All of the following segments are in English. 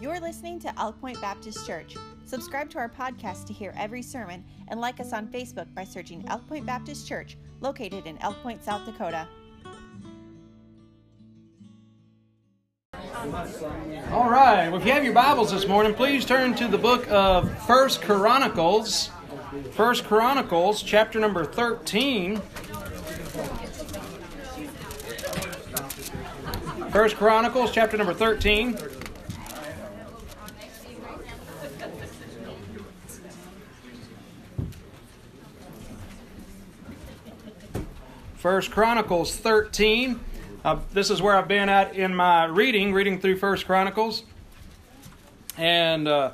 You're listening to Elk Point Baptist Church. Subscribe to our podcast to hear every sermon and like us on Facebook by searching Elk Point Baptist Church, located in Elk Point, South Dakota. All right. Well, if you have your Bibles this morning, please turn to the book of First Chronicles. First Chronicles, chapter number 13. First Chronicles, chapter number 13. First Chronicles 13. Uh, this is where I've been at in my reading, reading through First Chronicles, and uh,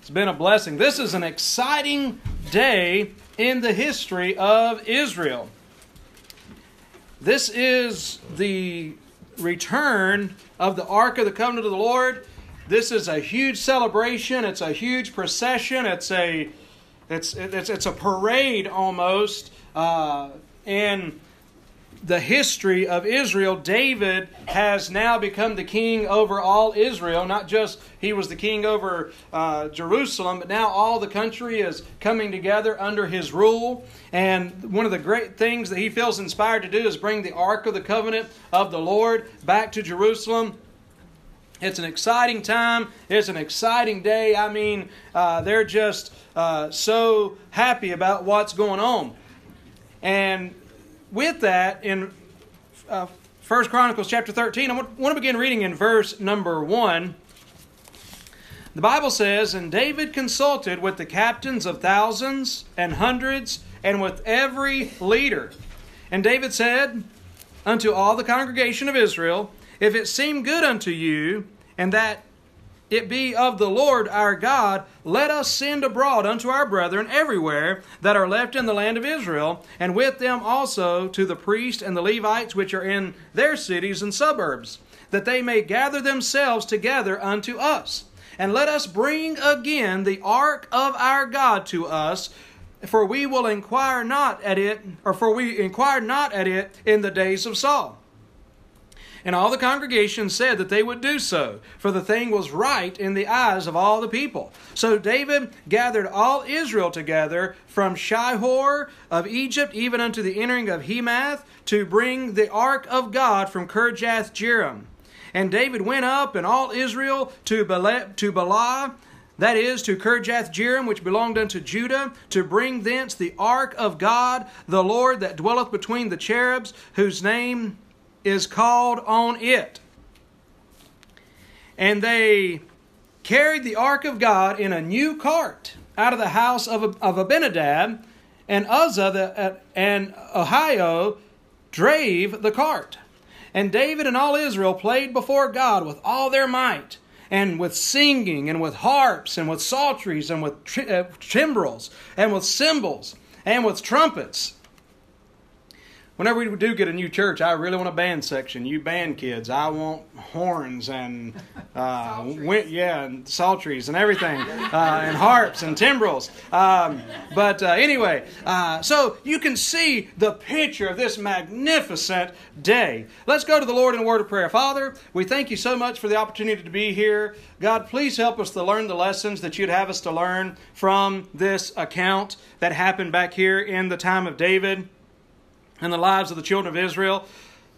it's been a blessing. This is an exciting day in the history of Israel. This is the return of the Ark of the Covenant of the Lord. This is a huge celebration. It's a huge procession. It's a it's it's, it's a parade almost, uh, and the history of Israel, David has now become the king over all Israel. Not just he was the king over uh, Jerusalem, but now all the country is coming together under his rule. And one of the great things that he feels inspired to do is bring the Ark of the Covenant of the Lord back to Jerusalem. It's an exciting time. It's an exciting day. I mean, uh, they're just uh, so happy about what's going on. And with that, in uh, 1 Chronicles chapter 13, I want to begin reading in verse number 1. The Bible says, And David consulted with the captains of thousands and hundreds, and with every leader. And David said unto all the congregation of Israel, If it seem good unto you, and that it be of the Lord our God, let us send abroad unto our brethren everywhere that are left in the land of Israel, and with them also to the priests and the Levites which are in their cities and suburbs, that they may gather themselves together unto us. And let us bring again the ark of our God to us, for we will inquire not at it, or for we inquire not at it in the days of Saul. And all the congregation said that they would do so, for the thing was right in the eyes of all the people. So David gathered all Israel together from Shihor of Egypt even unto the entering of Hemath to bring the ark of God from Kirjath Jearim. And David went up and all Israel to Baalah, to Baalah that is, to Kirjath Jearim, which belonged unto Judah, to bring thence the ark of God, the Lord that dwelleth between the cherubs, whose name is called on it. And they carried the ark of God in a new cart out of the house of, of Abinadab, and Uzzah the, uh, and Ahio drave the cart. And David and all Israel played before God with all their might, and with singing, and with harps, and with psalteries, and with uh, timbrels, and with cymbals, and with trumpets whenever we do get a new church, I really want a band section. You band kids, I want horns and uh, yeah, and psalteries and everything, uh, and harps and timbrels. Um, but uh, anyway, uh, so you can see the picture of this magnificent day. Let's go to the Lord in a word of prayer. Father, we thank you so much for the opportunity to be here. God, please help us to learn the lessons that you'd have us to learn from this account that happened back here in the time of David and the lives of the children of Israel.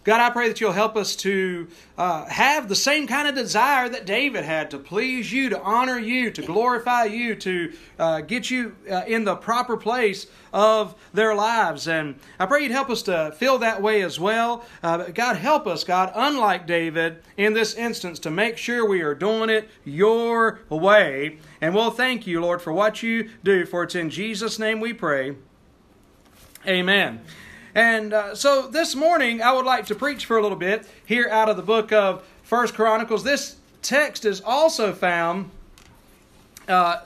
God, I pray that you'll help us to uh, have the same kind of desire that David had to please you, to honor you, to glorify you, to uh, get you uh, in the proper place of their lives. And I pray you'd help us to feel that way as well. Uh, God, help us, God, unlike David in this instance, to make sure we are doing it your way. And we'll thank you, Lord, for what you do, for it's in Jesus' name we pray. Amen. And uh, so this morning I would like to preach for a little bit here out of the book of First Chronicles. This text is also found uh,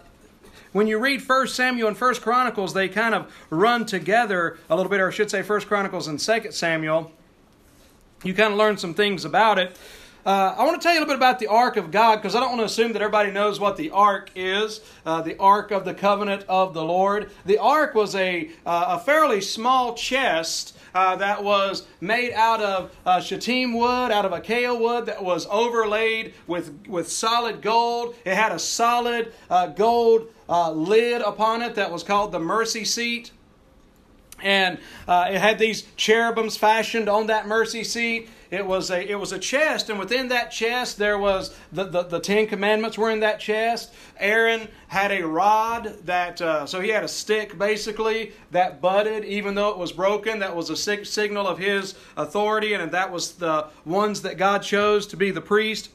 when you read First Samuel and First Chronicles. They kind of run together a little bit, or I should say First Chronicles and Second Samuel. You kind of learn some things about it. Uh, I want to tell you a little bit about the Ark of God because I don't want to assume that everybody knows what the Ark is. Uh, the Ark of the Covenant of the Lord. The Ark was a, uh, a fairly small chest uh, that was made out of uh, shittim wood, out of acacia wood that was overlaid with, with solid gold. It had a solid uh, gold uh, lid upon it that was called the mercy seat. And uh, it had these cherubims fashioned on that mercy seat. It was a it was a chest, and within that chest there was the, the, the Ten Commandments were in that chest. Aaron had a rod that uh, so he had a stick basically that budded, even though it was broken. That was a sig- signal of his authority, and that was the ones that God chose to be the priest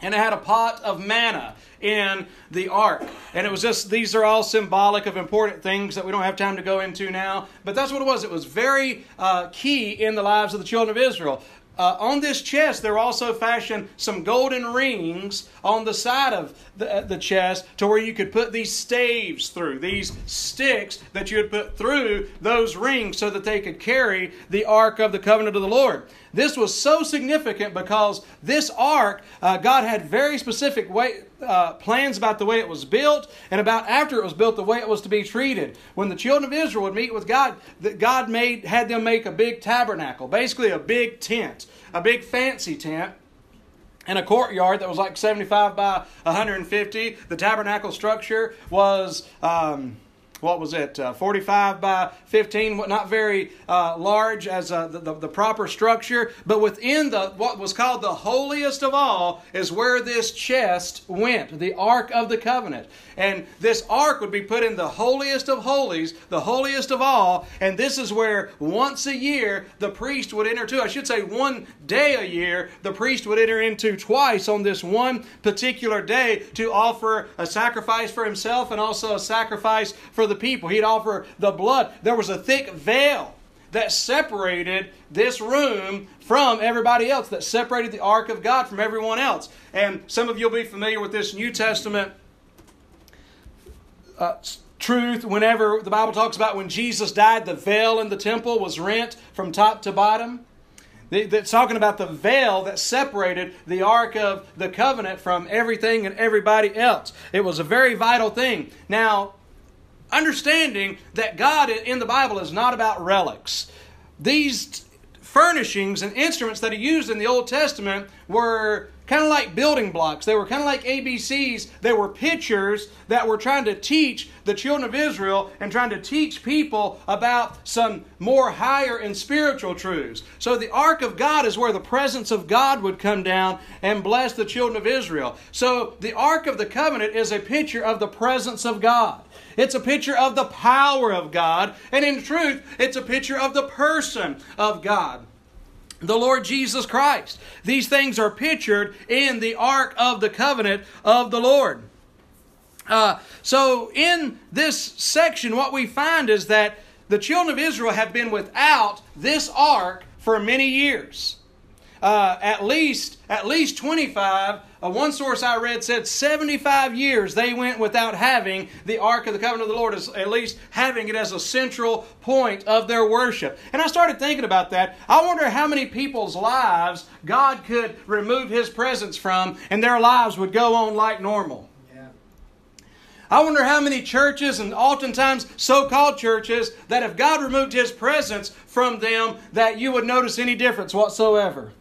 and it had a pot of manna in the ark. And it was just, these are all symbolic of important things that we don't have time to go into now. But that's what it was. It was very uh, key in the lives of the children of Israel. Uh, on this chest, there were also fashioned some golden rings on the side of the, uh, the chest to where you could put these staves through, these sticks that you would put through those rings so that they could carry the ark of the covenant of the Lord. This was so significant because this ark, uh, God had very specific way, uh, plans about the way it was built and about after it was built, the way it was to be treated. When the children of Israel would meet with God, that God made had them make a big tabernacle, basically a big tent, a big fancy tent in a courtyard that was like 75 by 150. The tabernacle structure was. Um, what was it, uh, 45 by 15, not very uh, large as uh, the, the, the, proper structure, but within the what was called the holiest of all is where this chest went, the Ark of the Covenant. And this ark would be put in the holiest of holies, the holiest of all, and this is where once a year the priest would enter to. I should say one day a year the priest would enter into twice on this one particular day to offer a sacrifice for himself and also a sacrifice for the people. He'd offer the blood. There was a thick veil that separated this room from everybody else, that separated the ark of God from everyone else. And some of you will be familiar with this New Testament uh, truth whenever the Bible talks about when Jesus died, the veil in the temple was rent from top to bottom. It's talking about the veil that separated the Ark of the Covenant from everything and everybody else. It was a very vital thing. Now, understanding that God in the Bible is not about relics. These furnishings and instruments that he used in the Old Testament were kind of like building blocks. They were kind of like ABCs. They were pictures that were trying to teach the children of Israel and trying to teach people about some more higher and spiritual truths. So the ark of God is where the presence of God would come down and bless the children of Israel. So the ark of the covenant is a picture of the presence of God. It's a picture of the power of God, and in truth, it's a picture of the person of God the Lord Jesus Christ. These things are pictured in the Ark of the Covenant of the Lord. Uh, so, in this section, what we find is that the children of Israel have been without this ark for many years. Uh, at least, at least 25 uh, one source I read said 75 years they went without having the Ark of the Covenant of the Lord, as, at least having it as a central point of their worship. And I started thinking about that. I wonder how many people's lives God could remove His presence from and their lives would go on like normal. I wonder how many churches, and oftentimes so called churches, that if God removed His presence from them, that you would notice any difference whatsoever.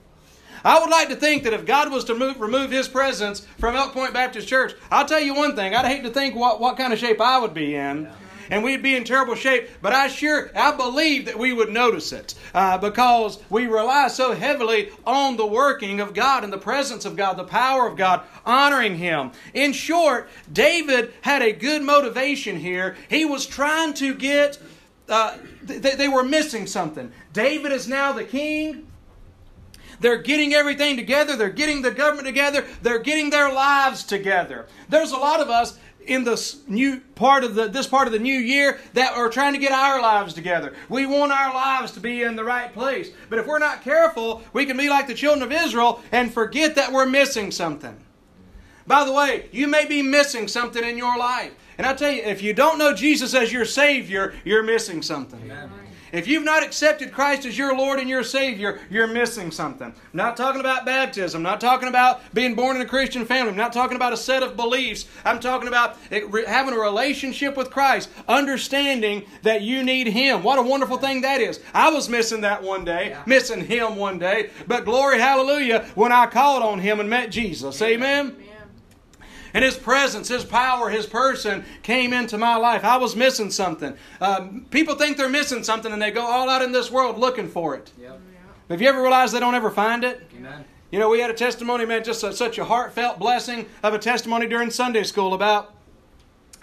I would like to think that if God was to move, remove His presence from Elk Point Baptist Church, I'll tell you one thing. I'd hate to think what, what kind of shape I would be in. And we'd be in terrible shape, but I sure, I believe that we would notice it uh, because we rely so heavily on the working of God and the presence of God, the power of God, honoring Him. In short, David had a good motivation here. He was trying to get, uh, th- they were missing something. David is now the king. They're getting everything together. They're getting the government together. They're getting their lives together. There's a lot of us in this new part of the this part of the new year that are trying to get our lives together. We want our lives to be in the right place. But if we're not careful, we can be like the children of Israel and forget that we're missing something. By the way, you may be missing something in your life. And I tell you, if you don't know Jesus as your Savior, you're missing something. Amen. If you've not accepted Christ as your Lord and your Savior, you're missing something. I'm not talking about baptism. I'm not talking about being born in a Christian family. I'm not talking about a set of beliefs. I'm talking about having a relationship with Christ, understanding that you need Him. What a wonderful thing that is. I was missing that one day, yeah. missing Him one day, but glory, hallelujah, when I called on Him and met Jesus. Amen. Amen and His presence, His power, His person came into my life. I was missing something. Um, people think they're missing something and they go all out in this world looking for it. Yep. Have you ever realized they don't ever find it? Amen. You know, we had a testimony, man, just a, such a heartfelt blessing of a testimony during Sunday school about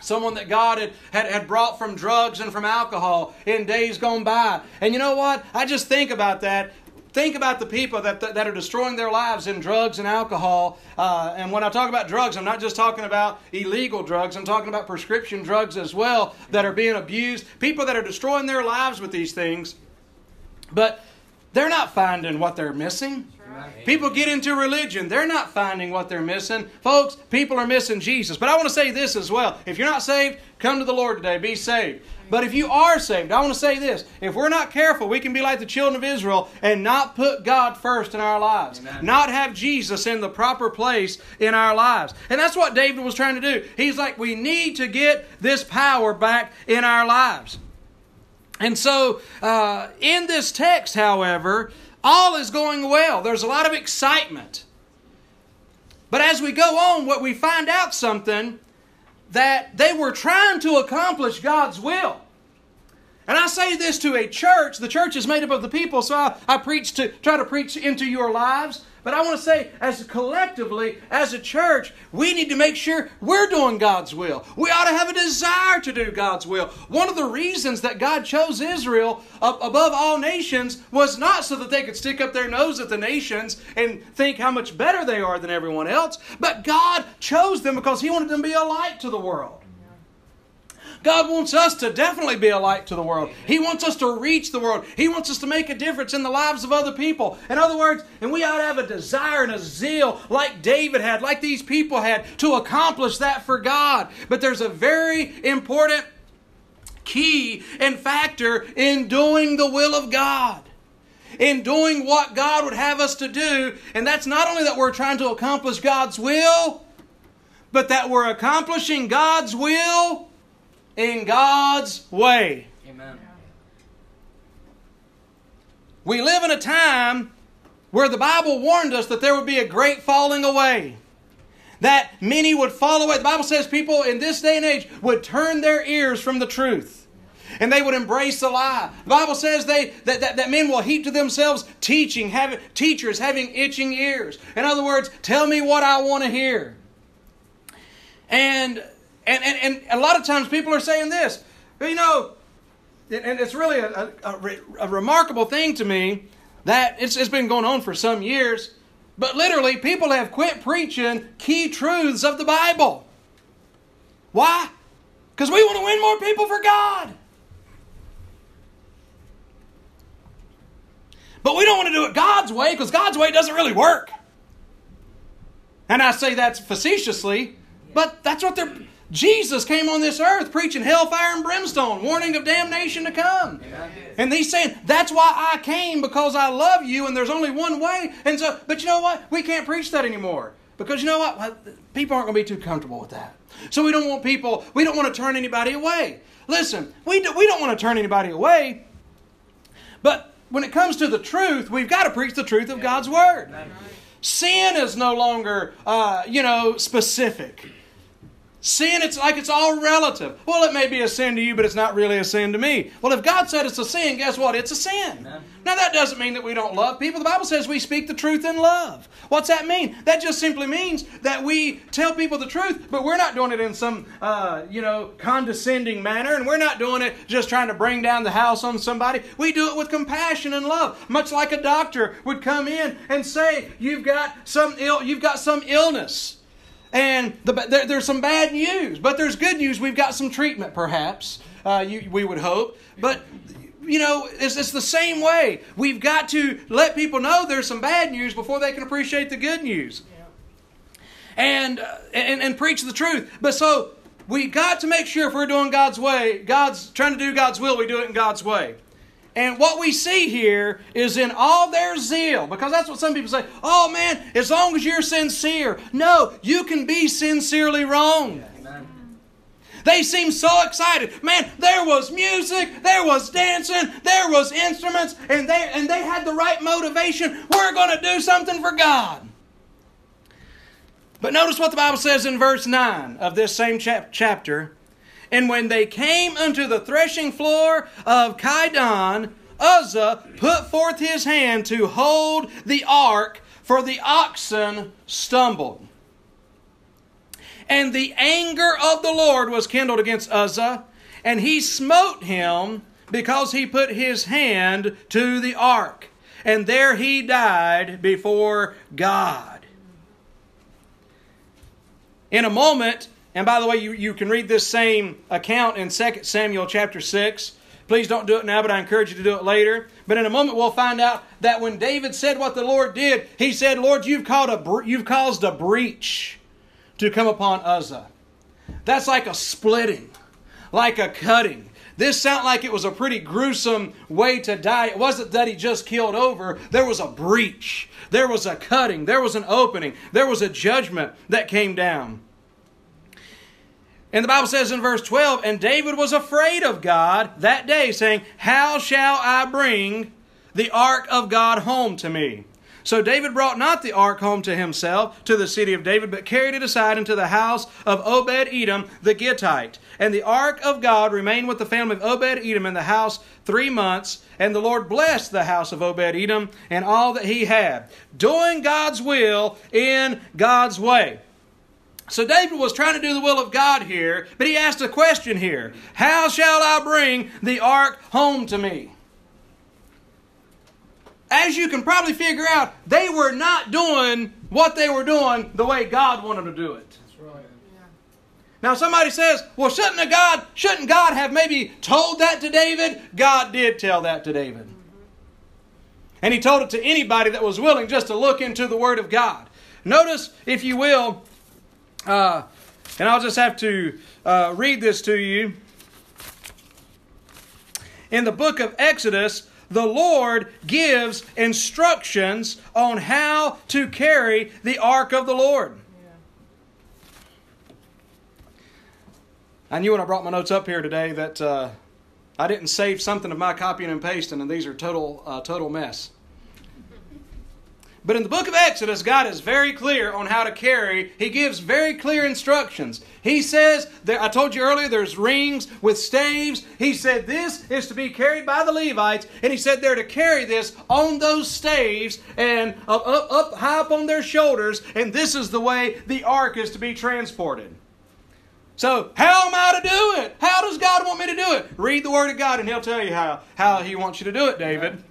someone that God had, had, had brought from drugs and from alcohol in days gone by. And you know what? I just think about that. Think about the people that, that, that are destroying their lives in drugs and alcohol. Uh, and when I talk about drugs, I'm not just talking about illegal drugs, I'm talking about prescription drugs as well that are being abused. People that are destroying their lives with these things. But they're not finding what they're missing. People get into religion, they're not finding what they're missing. Folks, people are missing Jesus. But I want to say this as well. If you're not saved, come to the Lord today, be saved. But if you are saved, I want to say this. If we're not careful, we can be like the children of Israel and not put God first in our lives. Amen. Not have Jesus in the proper place in our lives. And that's what David was trying to do. He's like, we need to get this power back in our lives. And so, uh, in this text, however, all is going well. There's a lot of excitement. But as we go on, what we find out something that they were trying to accomplish God's will. And I say this to a church. The church is made up of the people, so I, I preach to try to preach into your lives. But I want to say, as collectively, as a church, we need to make sure we're doing God's will. We ought to have a desire to do God's will. One of the reasons that God chose Israel above all nations was not so that they could stick up their nose at the nations and think how much better they are than everyone else, but God chose them because He wanted them to be a light to the world. God wants us to definitely be a light to the world. He wants us to reach the world. He wants us to make a difference in the lives of other people. In other words, and we ought to have a desire and a zeal like David had, like these people had, to accomplish that for God. But there's a very important key and factor in doing the will of God in doing what God would have us to do. And that's not only that we're trying to accomplish God's will, but that we're accomplishing God's will in God's way. Amen. We live in a time where the Bible warned us that there would be a great falling away. That many would fall away. The Bible says people in this day and age would turn their ears from the truth and they would embrace the lie. The Bible says they that, that, that men will heap to themselves teaching, having teachers having itching ears. In other words, tell me what I want to hear. And and, and, and a lot of times people are saying this, you know, and it's really a, a, a remarkable thing to me that it's, it's been going on for some years, but literally people have quit preaching key truths of the Bible. Why? Because we want to win more people for God. But we don't want to do it God's way because God's way doesn't really work. And I say that facetiously, but that's what they're Jesus came on this earth preaching hellfire and brimstone, warning of damnation to come. And he's saying, That's why I came, because I love you, and there's only one way. And so, but you know what? We can't preach that anymore. Because you know what? People aren't going to be too comfortable with that. So we don't want people, we don't want to turn anybody away. Listen, we, do, we don't want to turn anybody away. But when it comes to the truth, we've got to preach the truth of God's Word. Sin is no longer, uh, you know, specific. Sin, it's like it's all relative. Well, it may be a sin to you, but it's not really a sin to me. Well, if God said it's a sin, guess what? It's a sin. Amen. Now, that doesn't mean that we don't love people. The Bible says we speak the truth in love. What's that mean? That just simply means that we tell people the truth, but we're not doing it in some, uh, you know, condescending manner, and we're not doing it just trying to bring down the house on somebody. We do it with compassion and love, much like a doctor would come in and say, "You've got some ill, you've got some illness." And the, there, there's some bad news, but there's good news. We've got some treatment, perhaps, uh, you, we would hope. But you know, it's, it's the same way. We've got to let people know there's some bad news before they can appreciate the good news. And, and, and preach the truth. But so we got to make sure if we're doing God's way, God's trying to do God's will, we do it in God's way. And what we see here is in all their zeal, because that's what some people say, oh man, as long as you're sincere. No, you can be sincerely wrong. They seemed so excited. Man, there was music, there was dancing, there was instruments, and they and they had the right motivation. We're going to do something for God. But notice what the Bible says in verse 9 of this same chap- chapter. And when they came unto the threshing floor of Chidon, Uzzah put forth his hand to hold the ark, for the oxen stumbled. And the anger of the Lord was kindled against Uzzah, and he smote him because he put his hand to the ark. And there he died before God. In a moment, and by the way, you, you can read this same account in 2 Samuel chapter 6. Please don't do it now, but I encourage you to do it later. But in a moment, we'll find out that when David said what the Lord did, he said, Lord, you've, a, you've caused a breach to come upon Uzzah. That's like a splitting, like a cutting. This sounded like it was a pretty gruesome way to die. It wasn't that he just killed over, there was a breach, there was a cutting, there was an opening, there was a judgment that came down. And the Bible says in verse 12, and David was afraid of God that day, saying, How shall I bring the ark of God home to me? So David brought not the ark home to himself, to the city of David, but carried it aside into the house of Obed Edom the Gittite. And the ark of God remained with the family of Obed Edom in the house three months. And the Lord blessed the house of Obed Edom and all that he had, doing God's will in God's way. So David was trying to do the will of God here, but he asked a question here How shall I bring the ark home to me? as you can probably figure out, they were not doing what they were doing the way God wanted them to do it. That's right. Now somebody says, "Well, shouldn't a God shouldn't God have maybe told that to David?" God did tell that to David. And he told it to anybody that was willing just to look into the Word of God. Notice, if you will, uh, and I'll just have to uh, read this to you. In the book of Exodus, the Lord gives instructions on how to carry the ark of the Lord. I knew when I brought my notes up here today that uh, I didn't save something of my copying and pasting, and these are total uh, total mess. But in the book of Exodus, God is very clear on how to carry. He gives very clear instructions. He says, that, I told you earlier, there's rings with staves. He said this is to be carried by the Levites, and he said they're to carry this on those staves and up, up, up high up on their shoulders, and this is the way the ark is to be transported. So, how am I to do it? How does God want me to do it? Read the Word of God, and He'll tell you how, how He wants you to do it, David.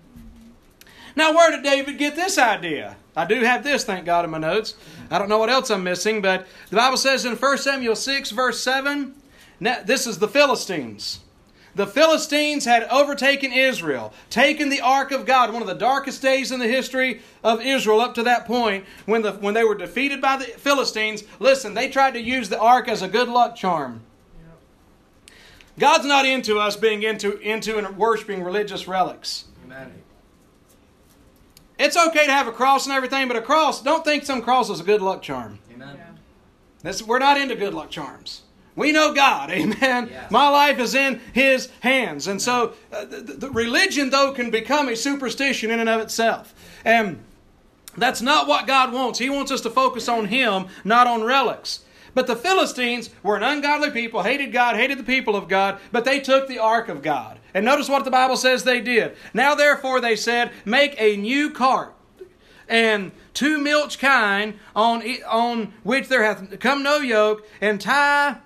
Now, where did David get this idea? I do have this, thank God, in my notes. I don't know what else I'm missing, but the Bible says in 1 Samuel 6, verse 7, Now this is the Philistines. The Philistines had overtaken Israel, taken the ark of God, one of the darkest days in the history of Israel up to that point when, the, when they were defeated by the Philistines. Listen, they tried to use the ark as a good luck charm. God's not into us being into, into and worshiping religious relics. It's okay to have a cross and everything, but a cross, don't think some cross is a good luck charm. Amen. Yeah. we're not into good luck charms. We know God, amen. Yes. My life is in His hands. And so uh, the, the religion, though, can become a superstition in and of itself. And that's not what God wants. He wants us to focus on Him, not on relics. But the Philistines were an ungodly people, hated God, hated the people of God, but they took the ark of God. And notice what the Bible says they did. Now, therefore, they said, Make a new cart and two milch kine on, on which there hath come no yoke, and tie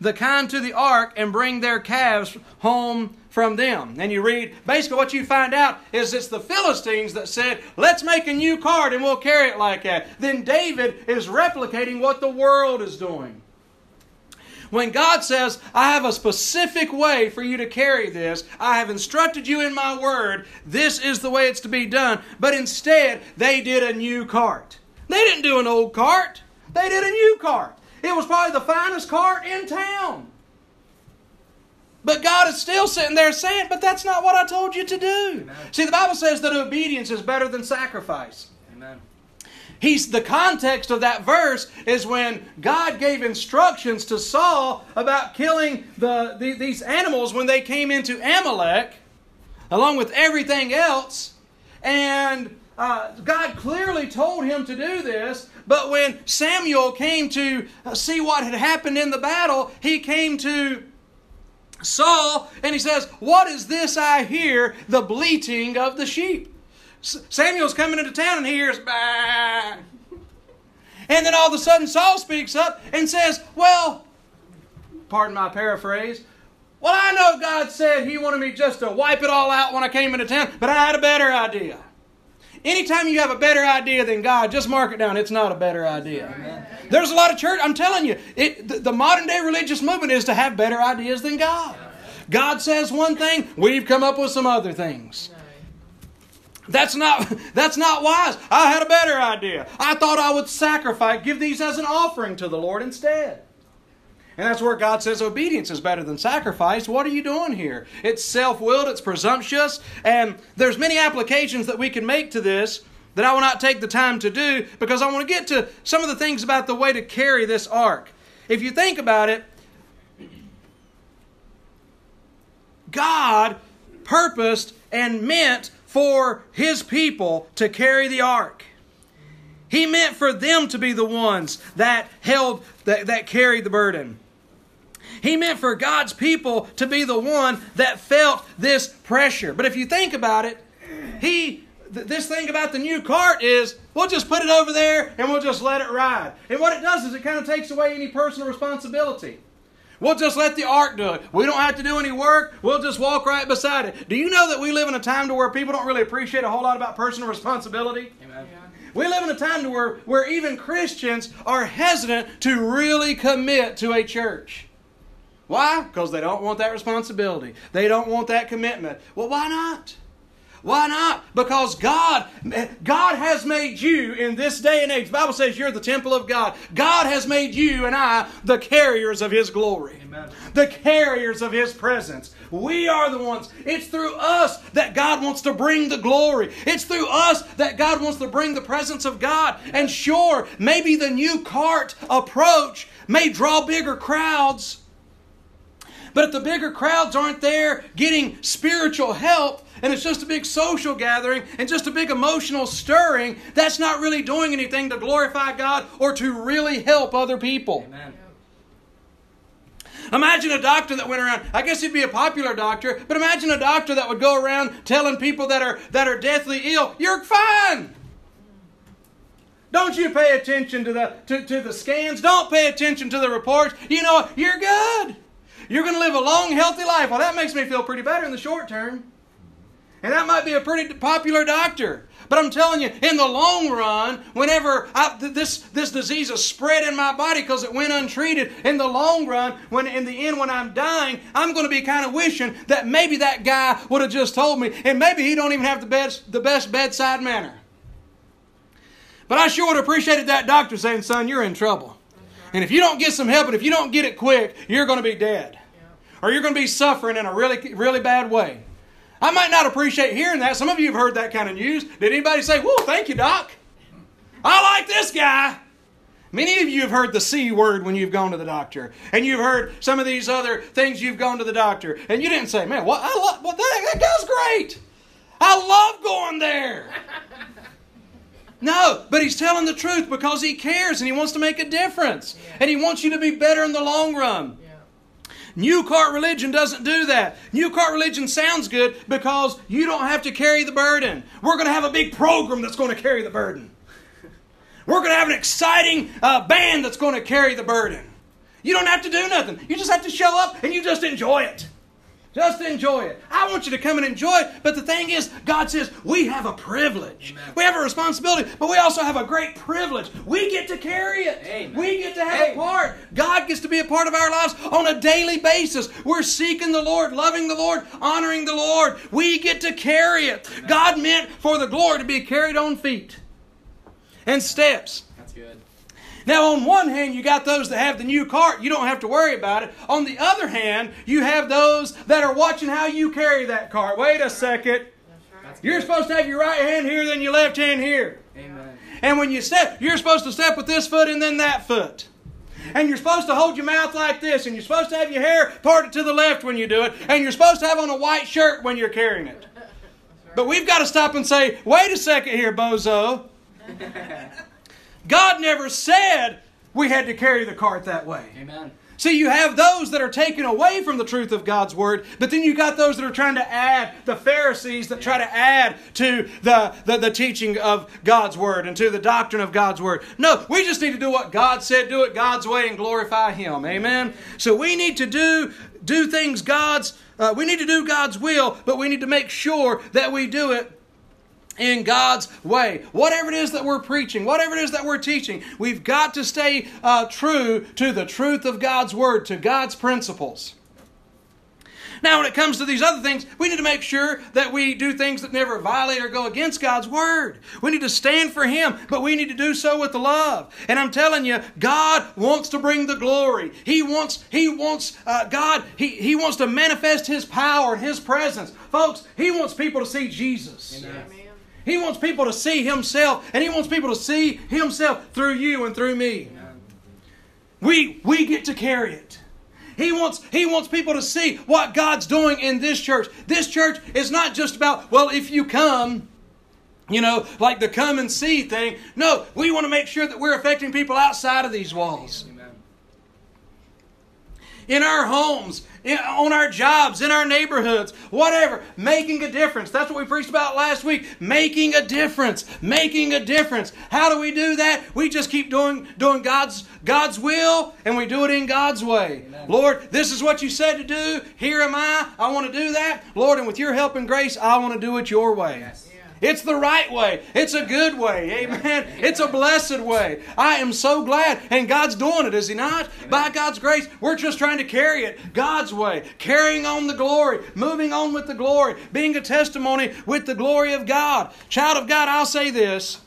the kine to the ark, and bring their calves home from them. And you read, basically, what you find out is it's the Philistines that said, Let's make a new cart and we'll carry it like that. Then David is replicating what the world is doing. When God says, I have a specific way for you to carry this, I have instructed you in my word, this is the way it's to be done. But instead, they did a new cart. They didn't do an old cart, they did a new cart. It was probably the finest cart in town. But God is still sitting there saying, But that's not what I told you to do. Amen. See, the Bible says that obedience is better than sacrifice. Amen. He's the context of that verse is when God gave instructions to Saul about killing the, the, these animals when they came into Amalek, along with everything else, and uh, God clearly told him to do this. But when Samuel came to uh, see what had happened in the battle, he came to Saul and he says, "What is this I hear? The bleating of the sheep." S- Samuel's coming into town and he hears, bah. And then all of a sudden Saul speaks up and says, Well, pardon my paraphrase, well, I know God said He wanted me just to wipe it all out when I came into town, but I had a better idea. Anytime you have a better idea than God, just mark it down. It's not a better idea. There's a lot of church. I'm telling you, it, the, the modern day religious movement is to have better ideas than God. God says one thing, we've come up with some other things. That's not that's not wise. I had a better idea. I thought I would sacrifice, give these as an offering to the Lord instead. And that's where God says obedience is better than sacrifice. What are you doing here? It's self-willed, it's presumptuous, and there's many applications that we can make to this that I will not take the time to do because I want to get to some of the things about the way to carry this ark. If you think about it, God purposed and meant for his people to carry the ark. He meant for them to be the ones that held that, that carried the burden. He meant for God's people to be the one that felt this pressure. But if you think about it, he th- this thing about the new cart is we'll just put it over there and we'll just let it ride. And what it does is it kind of takes away any personal responsibility. We'll just let the ark do it. We don't have to do any work. We'll just walk right beside it. Do you know that we live in a time to where people don't really appreciate a whole lot about personal responsibility? Amen. We live in a time to where, where even Christians are hesitant to really commit to a church. Why? Because they don't want that responsibility. They don't want that commitment. Well, why not? Why not? Because God, God has made you in this day and age. The Bible says you're the temple of God. God has made you and I the carriers of His glory, Amen. the carriers of His presence. We are the ones. It's through us that God wants to bring the glory. It's through us that God wants to bring the presence of God. And sure, maybe the new cart approach may draw bigger crowds. But if the bigger crowds aren't there getting spiritual help, and it's just a big social gathering and just a big emotional stirring, that's not really doing anything to glorify God or to really help other people. Amen. Imagine a doctor that went around. I guess he'd be a popular doctor, but imagine a doctor that would go around telling people that are that are deathly ill, "You're fine." Don't you pay attention to the to, to the scans? Don't pay attention to the reports. You know you're good. You're going to live a long, healthy life. Well, that makes me feel pretty better in the short term. And that might be a pretty popular doctor. But I'm telling you, in the long run, whenever I, this, this disease is spread in my body because it went untreated, in the long run, when in the end, when I'm dying, I'm going to be kind of wishing that maybe that guy would have just told me, and maybe he don't even have the best, the best bedside manner. But I sure would have appreciated that doctor saying, son, you're in trouble. And if you don't get some help and if you don't get it quick, you're going to be dead. Or you're going to be suffering in a really, really bad way. I might not appreciate hearing that. Some of you have heard that kind of news. Did anybody say, Whoa, thank you, Doc? I like this guy. Many of you have heard the C word when you've gone to the doctor. And you've heard some of these other things you've gone to the doctor. And you didn't say, man, what, I love, well, that, that guy's great. I love going there. No, but he's telling the truth because he cares and he wants to make a difference. And he wants you to be better in the long run. New cart religion doesn't do that. New cart religion sounds good because you don't have to carry the burden. We're going to have a big program that's going to carry the burden. We're going to have an exciting uh, band that's going to carry the burden. You don't have to do nothing. You just have to show up and you just enjoy it. Just enjoy it. I want you to come and enjoy it. But the thing is, God says we have a privilege. Amen. We have a responsibility, but we also have a great privilege. We get to carry it. Amen. We get to have a part. God gets to be a part of our lives on a daily basis. We're seeking the Lord, loving the Lord, honoring the Lord. We get to carry it. God meant for the glory to be carried on feet and steps. That's good. Now, on one hand, you got those that have the new cart. You don't have to worry about it. On the other hand, you have those that are watching how you carry that cart. Wait a second. You're supposed to have your right hand here, then your left hand here. Amen. And when you step, you're supposed to step with this foot and then that foot. And you're supposed to hold your mouth like this, and you're supposed to have your hair parted to the left when you do it, and you're supposed to have on a white shirt when you're carrying it. But we've got to stop and say, wait a second here, bozo. God never said we had to carry the cart that way. Amen. See, you have those that are taken away from the truth of God's Word, but then you got those that are trying to add, the Pharisees that try to add to the, the, the, teaching of God's Word and to the doctrine of God's Word. No, we just need to do what God said, do it God's way, and glorify Him. Amen? So we need to do, do things God's, uh, we need to do God's will, but we need to make sure that we do it in God's way. Whatever it is that we're preaching, whatever it is that we're teaching, we've got to stay uh, true to the truth of God's Word, to God's principles. Now, when it comes to these other things, we need to make sure that we do things that never violate or go against God's Word. We need to stand for Him, but we need to do so with love. And I'm telling you, God wants to bring the glory. He wants, He wants, uh, God, he, he wants to manifest His power and His presence. Folks, He wants people to see Jesus. Amen. He wants people to see Himself, and He wants people to see Himself through you and through me. We, we get to carry it. He wants, he wants people to see what God's doing in this church. This church is not just about, well, if you come, you know, like the come and see thing. No, we want to make sure that we're affecting people outside of these walls. In our homes, in, on our jobs, in our neighborhoods, whatever, making a difference. That's what we preached about last week. Making a difference. Making a difference. How do we do that? We just keep doing, doing God's, God's will and we do it in God's way. Amen. Lord, this is what you said to do. Here am I. I want to do that. Lord, and with your help and grace, I want to do it your way. Yes. It's the right way. It's a good way. Amen. It's a blessed way. I am so glad. And God's doing it, is He not? By God's grace, we're just trying to carry it God's way. Carrying on the glory. Moving on with the glory. Being a testimony with the glory of God. Child of God, I'll say this.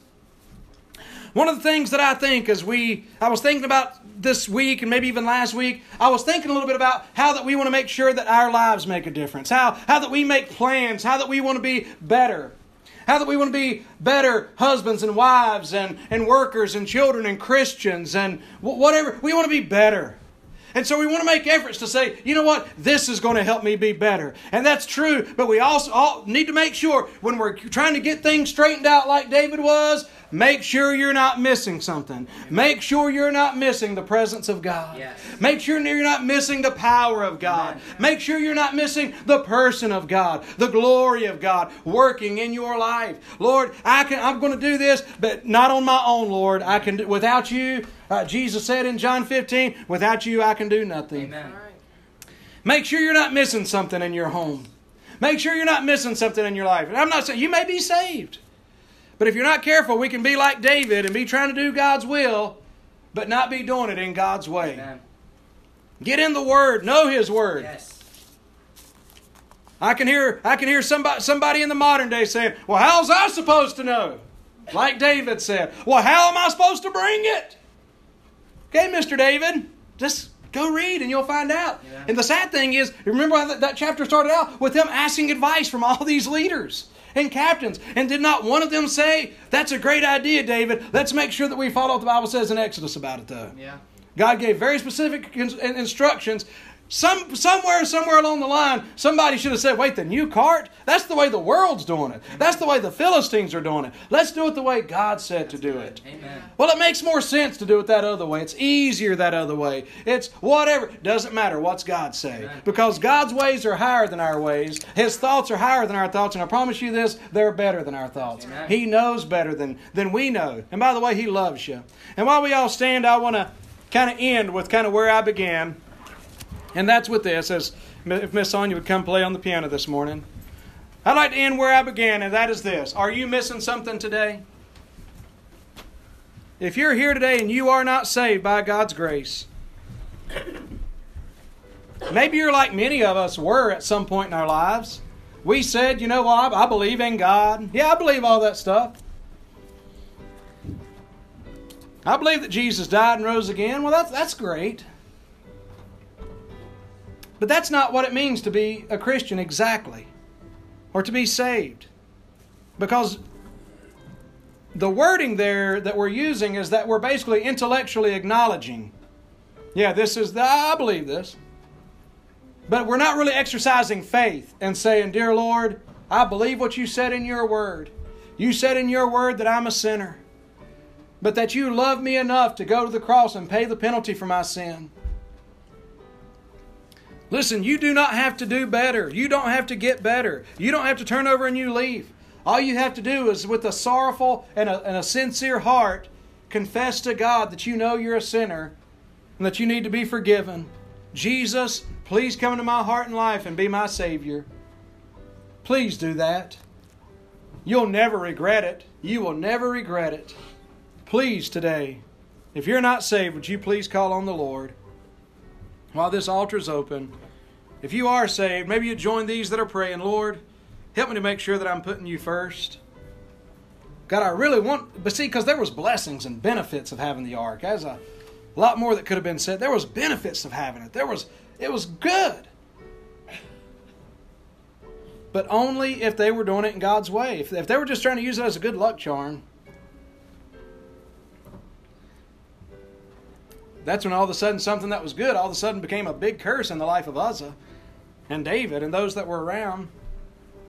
One of the things that I think as we, I was thinking about this week and maybe even last week, I was thinking a little bit about how that we want to make sure that our lives make a difference. How, how that we make plans. How that we want to be better. How that we want to be better husbands and wives and, and workers and children and Christians and whatever. We want to be better. And so we want to make efforts to say, you know what, this is going to help me be better. And that's true, but we also need to make sure when we're trying to get things straightened out like David was, make sure you're not missing something. Make sure you're not missing the presence of God. Yes. Make sure you're not missing the power of God. Amen. Make sure you're not missing the person of God, the glory of God working in your life. Lord, I can I'm going to do this, but not on my own, Lord. I can do without you. Uh, Jesus said in John 15, without you I can do nothing. Amen. Make sure you're not missing something in your home. Make sure you're not missing something in your life. And I'm not saying you may be saved. But if you're not careful, we can be like David and be trying to do God's will, but not be doing it in God's way. Amen. Get in the Word, know His Word. Yes. I can hear I can hear somebody somebody in the modern day saying, "Well, how's I supposed to know?" Like David said, "Well, how am I supposed to bring it?" Okay, Mr. David, just go read and you'll find out. Yeah. And the sad thing is, remember how that, that chapter started out with them asking advice from all these leaders and captains, and did not one of them say, "That's a great idea, David. Let's make sure that we follow what the Bible says in Exodus about it, though." Yeah. God gave very specific in- in- instructions. Some somewhere, somewhere along the line, somebody should have said, "Wait, the new cart? That's the way the world's doing it. That's the way the Philistines are doing it. Let's do it the way God said to do it." Amen. Well, it makes more sense to do it that other way. It's easier that other way. It's whatever. Doesn't matter what's God say. Amen. Because God's ways are higher than our ways. His thoughts are higher than our thoughts. And I promise you this, they're better than our thoughts. Amen. He knows better than, than we know. And by the way, He loves you. And while we all stand, I want to kind of end with kind of where I began. And that's with this, as if Miss Sonia would come play on the piano this morning. I'd like to end where I began, and that is this. Are you missing something today? If you're here today and you are not saved by God's grace, maybe you're like many of us were at some point in our lives. We said, you know what, I believe in God. Yeah, I believe all that stuff. I believe that Jesus died and rose again. Well, that's, that's great. But that's not what it means to be a Christian exactly, or to be saved. Because the wording there that we're using is that we're basically intellectually acknowledging, yeah, this is the, I believe this. But we're not really exercising faith and saying, Dear Lord, I believe what you said in your word. You said in your word that I'm a sinner, but that you love me enough to go to the cross and pay the penalty for my sin. Listen, you do not have to do better. You don't have to get better. You don't have to turn over a new leaf. All you have to do is, with a sorrowful and a, and a sincere heart, confess to God that you know you're a sinner and that you need to be forgiven. Jesus, please come into my heart and life and be my Savior. Please do that. You'll never regret it. You will never regret it. Please, today, if you're not saved, would you please call on the Lord? While this altar is open, if you are saved, maybe you join these that are praying, Lord, help me to make sure that I'm putting you first. God, I really want, but see, because there was blessings and benefits of having the ark. As a lot more that could have been said. There was benefits of having it. There was, it was good but only if they were doing it in God's way. If, if they were just trying to use it as a good luck charm, that's when all of a sudden something that was good all of a sudden became a big curse in the life of Uzzah and David and those that were around.